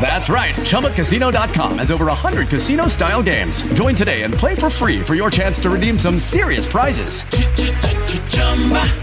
That's right. ChumbaCasino.com has over 100 casino style games. Join today and play for free for your chance to redeem some serious prizes.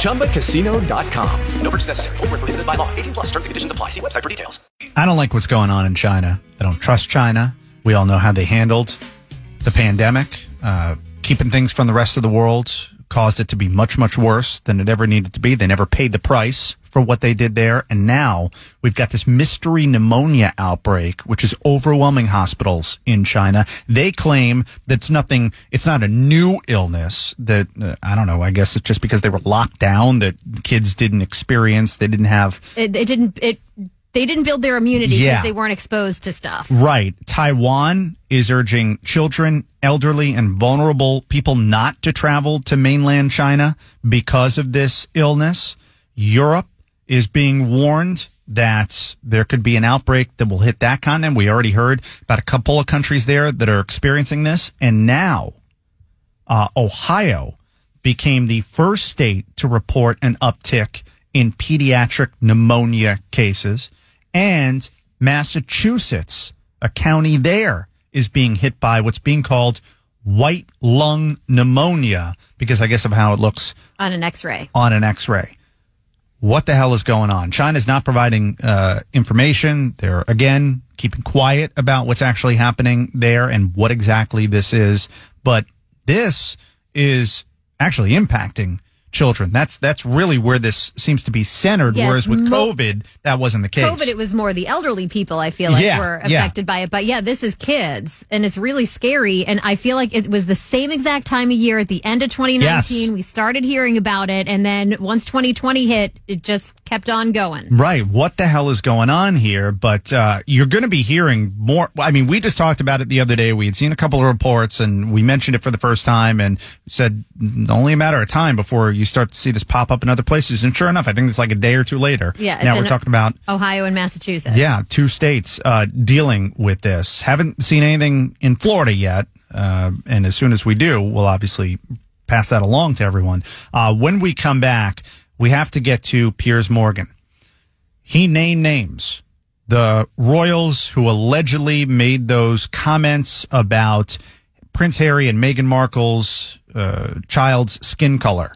ChumbaCasino.com. No purchase necessary. Full prohibited by law. 18 plus terms and conditions apply. See website for details. I don't like what's going on in China. I don't trust China. We all know how they handled the pandemic, uh, keeping things from the rest of the world caused it to be much, much worse than it ever needed to be. They never paid the price for what they did there. And now we've got this mystery pneumonia outbreak, which is overwhelming hospitals in China. They claim that it's nothing, it's not a new illness that, uh, I don't know, I guess it's just because they were locked down that kids didn't experience, they didn't have. It, it didn't, it, they didn't build their immunity because yeah. they weren't exposed to stuff. Right. Taiwan is urging children, elderly, and vulnerable people not to travel to mainland China because of this illness. Europe is being warned that there could be an outbreak that will hit that continent. We already heard about a couple of countries there that are experiencing this. And now, uh, Ohio became the first state to report an uptick in pediatric pneumonia cases and Massachusetts, a county there, is being hit by what's being called white lung pneumonia because I guess of how it looks on an X-ray. On an X-ray. What the hell is going on? China's not providing uh, information. They're again keeping quiet about what's actually happening there and what exactly this is. But this is actually impacting children. That's that's really where this seems to be centered. Yeah, whereas with mo- COVID, that wasn't the case. COVID, it was more the elderly people. I feel like yeah, were affected yeah. by it. But yeah, this is kids, and it's really scary. And I feel like it was the same exact time of year at the end of 2019. Yes. We started hearing about it, and then once 2020 hit, it just kept on going. Right. What the hell is going on here? But uh, you're going to be hearing more. I mean, we just talked about it the other day. We had seen a couple of reports, and we mentioned it for the first time, and said only a matter of time before you start to see this pop up in other places. And sure enough, I think it's like a day or two later. Yeah. Now we're talking about Ohio and Massachusetts. Yeah. Two states uh, dealing with this. Haven't seen anything in Florida yet. Uh, and as soon as we do, we'll obviously pass that along to everyone. Uh, when we come back, we have to get to Piers Morgan. He named names. The royals who allegedly made those comments about Prince Harry and Meghan Markle's uh, child's skin color.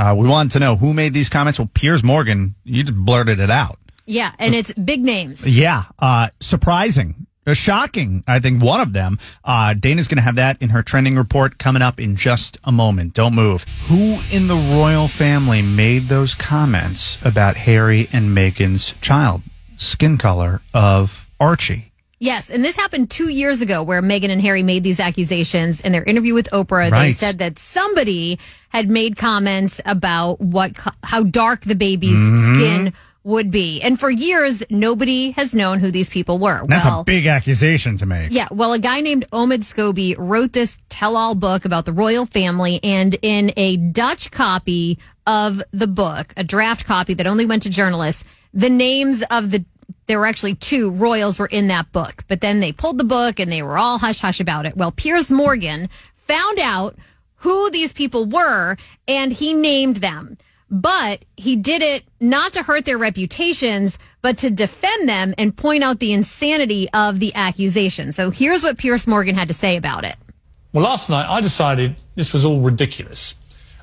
Uh, we wanted to know who made these comments. Well, Piers Morgan, you just blurted it out. Yeah, and it's big names. Yeah, uh, surprising, uh, shocking. I think one of them. Uh, Dana's going to have that in her trending report coming up in just a moment. Don't move. Who in the royal family made those comments about Harry and Meghan's child skin color of Archie? Yes, and this happened two years ago where Meghan and Harry made these accusations in their interview with Oprah. Right. They said that somebody had made comments about what how dark the baby's mm-hmm. skin would be. And for years, nobody has known who these people were. That's well, a big accusation to make. Yeah. Well, a guy named Omid Scobie wrote this tell all book about the royal family. And in a Dutch copy of the book, a draft copy that only went to journalists, the names of the there were actually two royals were in that book, but then they pulled the book and they were all hush hush about it. Well, Piers Morgan found out who these people were and he named them. But he did it not to hurt their reputations, but to defend them and point out the insanity of the accusation. So here's what Piers Morgan had to say about it. Well, last night I decided this was all ridiculous.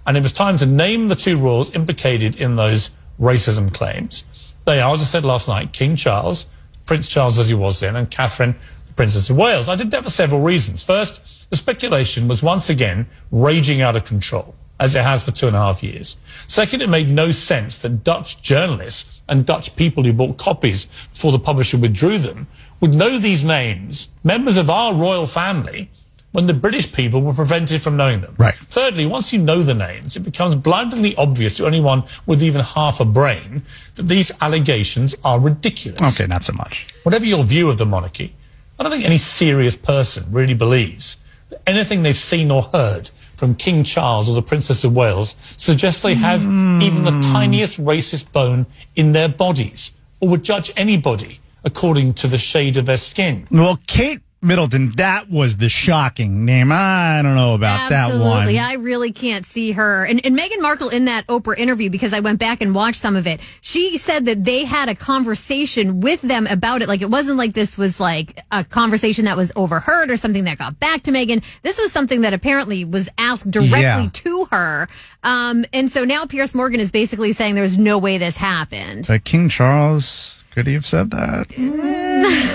And it was time to name the two royals implicated in those racism claims. They are, as I said last night, King Charles, Prince Charles as he was then, and Catherine, the Princess of Wales. I did that for several reasons. First, the speculation was once again raging out of control, as it has for two and a half years. Second, it made no sense that Dutch journalists and Dutch people who bought copies before the publisher withdrew them would know these names, members of our royal family, when the British people were prevented from knowing them. Right. Thirdly, once you know the names, it becomes blindingly obvious to anyone with even half a brain that these allegations are ridiculous. Okay, not so much. Whatever your view of the monarchy, I don't think any serious person really believes that anything they've seen or heard from King Charles or the Princess of Wales suggests they have mm. even the tiniest racist bone in their bodies or would judge anybody according to the shade of their skin. Well, Kate Middleton, that was the shocking name. I don't know about Absolutely. that one. I really can't see her. And, and Meghan Markle in that Oprah interview, because I went back and watched some of it, she said that they had a conversation with them about it. Like it wasn't like this was like a conversation that was overheard or something that got back to Meghan. This was something that apparently was asked directly Yeah. to her. Um, and so now Piers Morgan is basically saying there's no way this happened. But King Charles, could he have said that?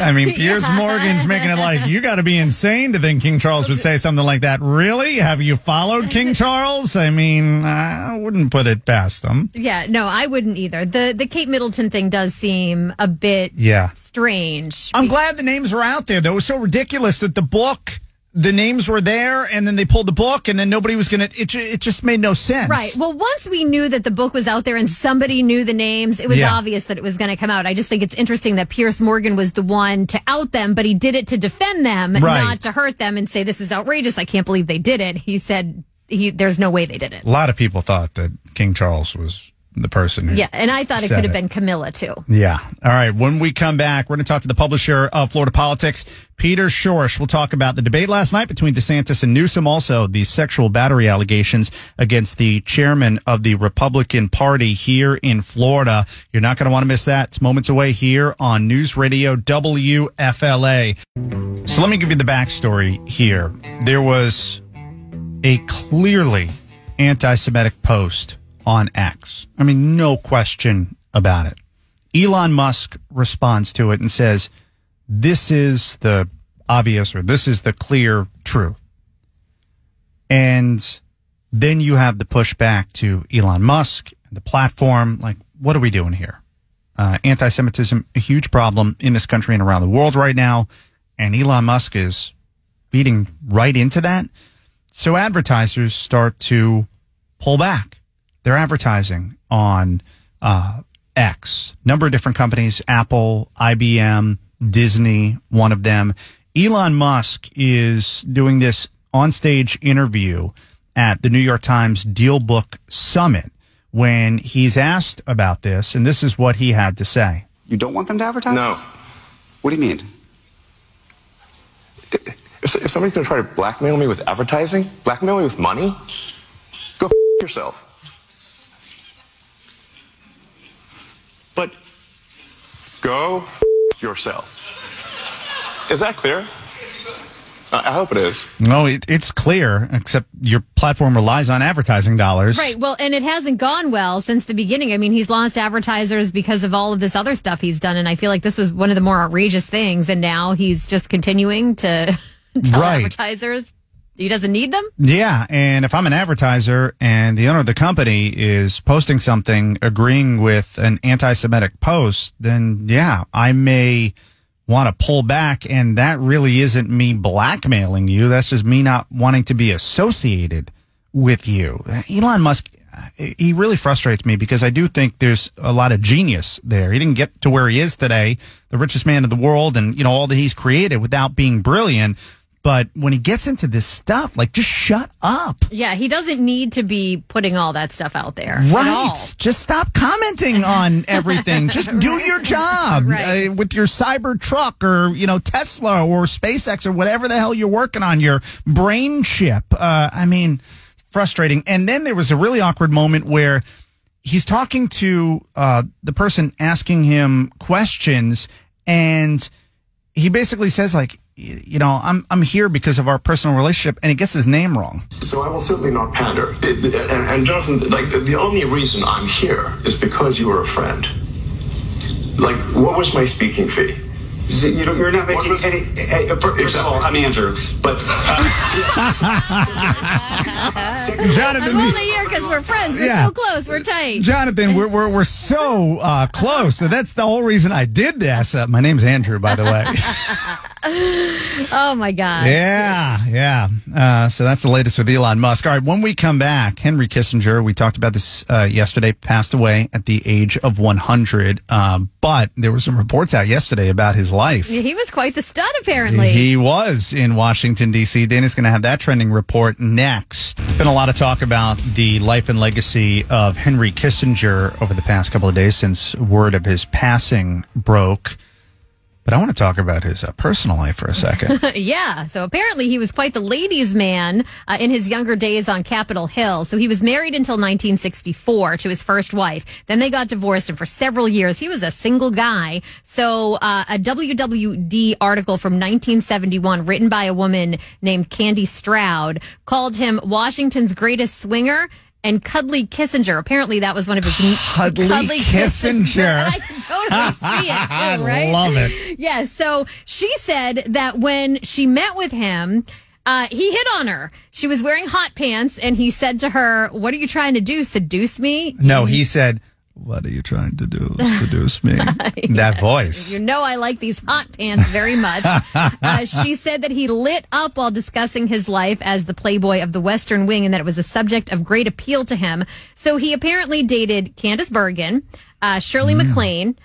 I mean, Piers Morgan's making it like you got to be insane to think King Charles would say something like that. Really? Have you followed King Charles? I mean, I wouldn't put it past him. Yeah, no, I wouldn't either. The the Kate Middleton thing does seem a bit Yeah. strange. I'm glad the names were out there, though. It was so ridiculous that the book, the names were there, and then they pulled the book, and then nobody was going to. It, it just made no sense. Right. Well, once we knew that the book was out there and somebody knew the names, it was Yeah. obvious that it was going to come out. I just think it's interesting that Piers Morgan was the one to out them, but he did it to defend them, Right. not to hurt them and say this is outrageous. I can't believe they did it. He said he there's no way they did it. A lot of people thought that King Charles was the person who Yeah, and I thought it could have it. been Camilla too. Yeah. All right. When we come back, we're going to talk to the publisher of Florida Politics, Peter Schorsch. We'll talk about the debate last night between DeSantis and Newsom, also the sexual battery allegations against the chairman of the Republican Party here in Florida. You're not going to want to miss that. It's moments away here on News Radio WFLA. So let me give you the backstory here. There was a clearly anti Semitic post on X. I mean, no question about it. Elon Musk responds to it and says, This is the obvious or this is the clear truth. And then you have the pushback to Elon Musk and the platform. Like, what are we doing here? Uh, Anti Semitism, a huge problem in this country and around the world right now. And Elon Musk is feeding right into that. So advertisers start to pull back their advertising on uh, X. Number of different companies, Apple, IBM, Disney, one of them. Elon Musk is doing this on-stage interview at the New York Times DealBook Summit when he's asked about this, and this is what he had to say. You don't want them to advertise? No. What do you mean? If, if somebody's going to try to blackmail me with advertising, blackmail me with money, go f- yourself. But Go yourself. Is that clear? I I hope it is. No, it, it's clear, except your platform relies on advertising dollars. Right. Well, and it hasn't gone well since the beginning. I mean, he's lost advertisers because of all of this other stuff he's done. And I feel like this was one of the more outrageous things. And now he's just continuing to tell Right. advertisers he doesn't need them. Yeah, and if I'm an advertiser and the owner of the company is posting something agreeing with an anti-Semitic post, then yeah, I may want to pull back and that really isn't me blackmailing you. That's just me not wanting to be associated with you. Elon Musk he really frustrates me because I do think there's a lot of genius there. He didn't get to where he is today, the richest man in the world and you know all that he's created without being brilliant. But when he gets into this stuff, like just shut up. Yeah, he doesn't need to be putting all that stuff out there. Right. Just stop commenting on everything. Just do your job Right. uh, with your cyber truck or, you know, Tesla or SpaceX or whatever the hell you're working on, your brain chip. Uh, I mean, frustrating. And then there was a really awkward moment where he's talking to uh, the person asking him questions and he basically says like, you know, I'm I'm here because of our personal relationship, and he gets his name wrong. So I will certainly not pander. It- it- and, and Jonathan, like the only reason I'm here is because you were a friend. Like, what was my speaking fee? you don't, you're not making was- any. eh, eh, First of all, I'm Andrew. But Jonathan, I'm only here because we're friends. We're Yeah. so close. We're tight. Jonathan, we're, we're, we're so uh, close. that That's the whole reason I did this. Uh, my name's Andrew, by the way. Oh my god. yeah, yeah. Uh, so that's the latest with Elon Musk. All right, when we come back, Henry Kissinger, we talked about this uh, yesterday, passed away at the age of 100. Um, but there were some reports out yesterday about his life. He was quite the stud, apparently. He was in Washington, D.C. Dana's going to have that trending report next. Been a lot of talk about the life and legacy of Henry Kissinger over the past couple of days since word of his passing broke. But I want to talk about his uh, personal life for a second. yeah. So apparently he was quite the ladies' man uh, in his younger days on Capitol Hill. So he was married until 1964 to his first wife. Then they got divorced, and for several years he was a single guy. So uh, a WWD article from 1971, written by a woman named Kandy Stroud, called him Washington's greatest swinger. And Cuddly Kissinger. Apparently, that was one of his Cuddly Kissinger. I can totally see it too, I love it. Yes. So she said that when she met with him, uh, he hit on her. She was wearing hot pants, and he said to her, "What are you trying to do? Seduce me?" No, he said, What are you trying to do? Seduce me? That voice. You know I like these hot pants very much. uh, she said that he lit up while discussing his life as the playboy of the Western Wing and that it was a subject of great appeal to him. So he apparently dated Candice Bergen, uh, Shirley MacLaine,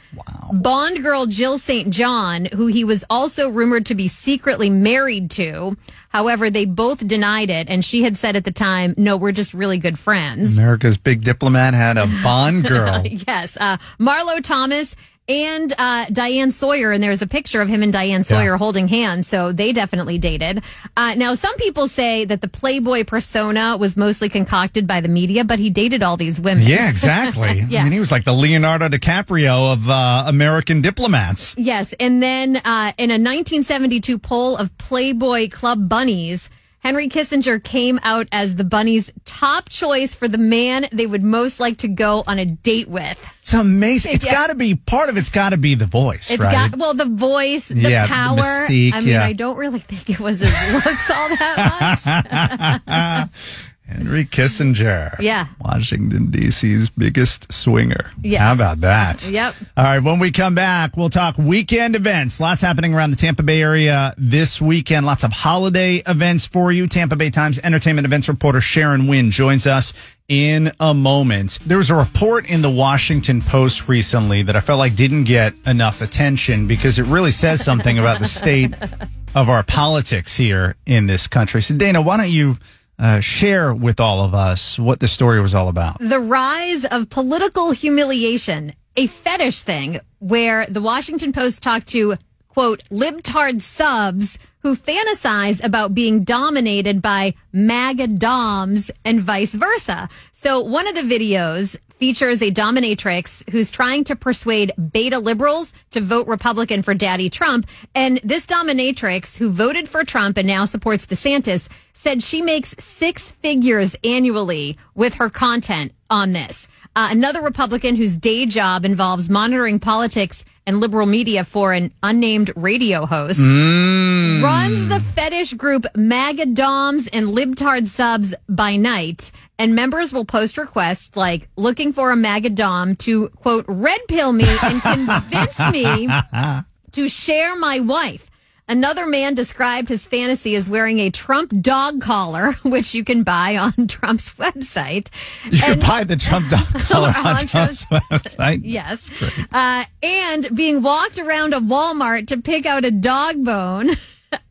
Bond girl Jill St. John, who he was also rumored to be secretly married to. However, they both denied it, and she had said at the time, "No, we're just really good friends." America's big diplomat had a Bond girl. yes, uh, Marlo Thomas and uh, Diane Sawyer, and there's a picture of him and Diane Sawyer Yeah. holding hands, so they definitely dated. Uh, now, some people say that the Playboy persona was mostly concocted by the media, but he dated all these women. Yeah, exactly. Yeah. I mean, he was like the Leonardo DiCaprio of uh, American diplomats. Yes, and then uh, in a 1972 poll of Playboy Club bunnies. Henry Kissinger came out as the bunnies' top choice for the man they would most like to go on a date with. It's amazing. It's Yeah. got to be part of it's got to be the voice, It's right? got well the voice, the Yeah, the power. mystique, I mean, yeah. I don't really think it was his looks all that much. Henry Kissinger. Yeah. Washington, D.C.'s biggest swinger. Yeah. How about that? Yep. All right. When we come back, we'll talk weekend events. Lots happening around the Tampa Bay area this weekend. Lots of holiday events for you. Tampa Bay Times entertainment events reporter Sharon Wynn joins us in a moment. There was a report in the Washington Post recently that I felt like didn't get enough attention because it really says something about the state of our politics here in this country. So, Dana, why don't you uh, share with all of us what the story was all about? the rise of political humiliation, a fetish thing where the Washington Post talked to quote libtard subs who fantasize about being dominated by MAGA doms and vice versa. So one of the videos features a dominatrix who's trying to persuade beta liberals to vote Republican for Daddy Trump. And this dominatrix who voted for Trump and now supports DeSantis said she makes six figures annually with her content on this. Uh, another Republican whose day job involves monitoring politics and liberal media for an unnamed radio host runs the fetish group MAGA Doms and Libtard Subs by night. And members will post requests like looking for a MAGA Dom to quote, red pill me and convince me to share my wife. Another man described his fantasy as wearing a Trump dog collar, which you can buy on Trump's website. You can buy the Trump dog collar on On Trump's website. Yes. Uh, and being walked around a Walmart to pick out a dog bone.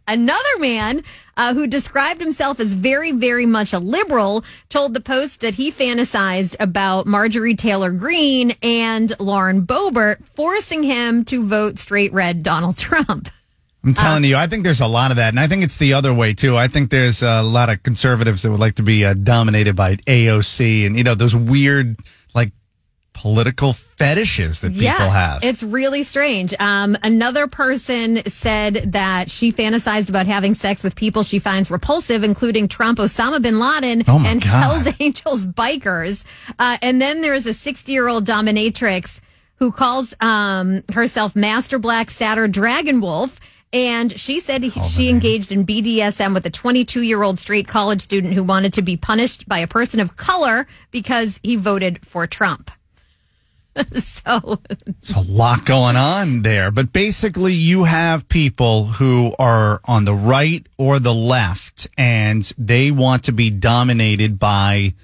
Another man uh, who described himself as very, very much a liberal told the Post that he fantasized about Marjorie Taylor Greene and Lauren Boebert forcing him to vote straight red Donald Trump. I'm telling you, I think there's a lot of that. And I think it's the other way, too. I think there's a lot of conservatives that would like to be uh, dominated by AOC and, you know, those weird, like, political fetishes that people have. It's really strange. Um, another person said that she fantasized about having sex with people she finds repulsive, including Trump, Osama bin Laden, Oh, and God. Hells Angels bikers. Uh, and then there's a 60 year old dominatrix who calls um, herself Master Black Satyr Dragon Wolf. And she said he- she engaged in BDSM with a 22 year old straight college student who wanted to be punished by a person of color because he voted for Trump. so it's a lot going on there. But basically, you have people who are on the right or the left, and they want to be dominated by,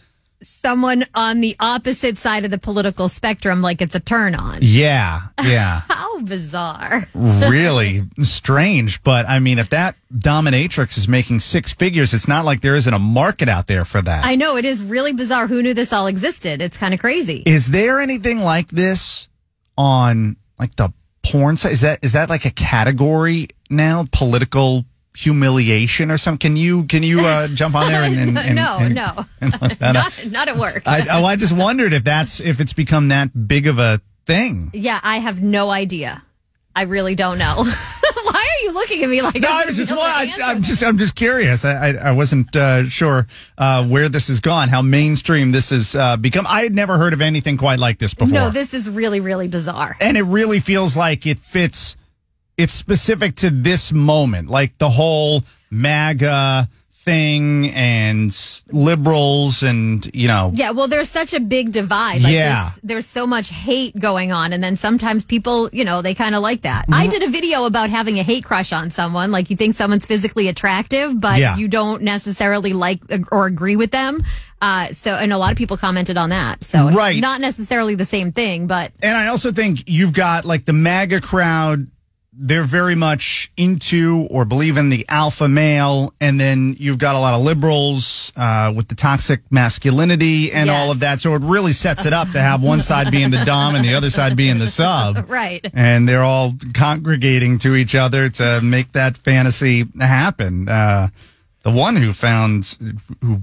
someone on the opposite side of the political spectrum like it's a turn on. yeah, yeah. How bizarre. really strange. But I mean, if that dominatrix is making six figures, it's not like there isn't a market out there for that. I know it is really bizarre. Who knew this all existed? It's kind of crazy. Is there anything like this on like the porn site? Is that is that like a category now? Political humiliation or something? Can you can you uh, jump on there and, and, and no, and- no, and look that up? not, not at work. I, oh, I just wondered if that's if it's become that big of a thing. yeah, I have no idea. I really don't know. Why are you looking at me like that? No, I'm I gonna was be just, well, I, I'm just, I'm just curious. I, I, I wasn't uh, sure uh, where this has gone, how mainstream this has uh, become. I had never heard of anything quite like this before. No, this is really, really bizarre. and it really feels like it fits. It's specific to this moment, like the whole MAGA thing and liberals, and you know, Yeah, well, there's such a big divide. Like, Yeah. There's, there's so much hate going on. And then sometimes people, you know, they kind of like that. I did a video about having a hate crush on someone. Like, you think someone's physically attractive, but Yeah. you don't necessarily like or agree with them. Uh, so, and a lot of people commented on that. So, Right. not necessarily the same thing, but And I also think you've got like the MAGA crowd. They're very much into or believe in the alpha male. And then you've got a lot of liberals uh, with the toxic masculinity and all of that. So it really sets it up to have one side being the dom and the other side being the sub. right. And they're all congregating to each other to make that fantasy happen. Uh, the one who found, who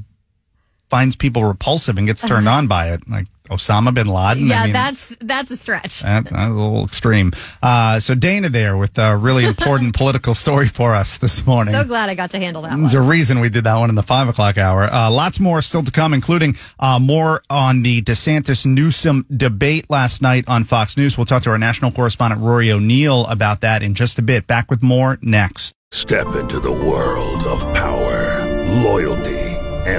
finds people repulsive and gets turned on by it, like Osama bin Laden. Yeah, I mean, that's, that's a stretch. that, that's a little extreme. Uh, so Dana there with a really important political story for us this morning. So glad I got to handle that There's one. a reason we did that one in the five o'clock hour. Uh, lots more still to come, including uh, more on the DeSantis Newsom debate last night on Fox News. We'll talk to our national correspondent Rory O'Neill about that in just a bit. Back with more next. Step into the world of power, loyalty, and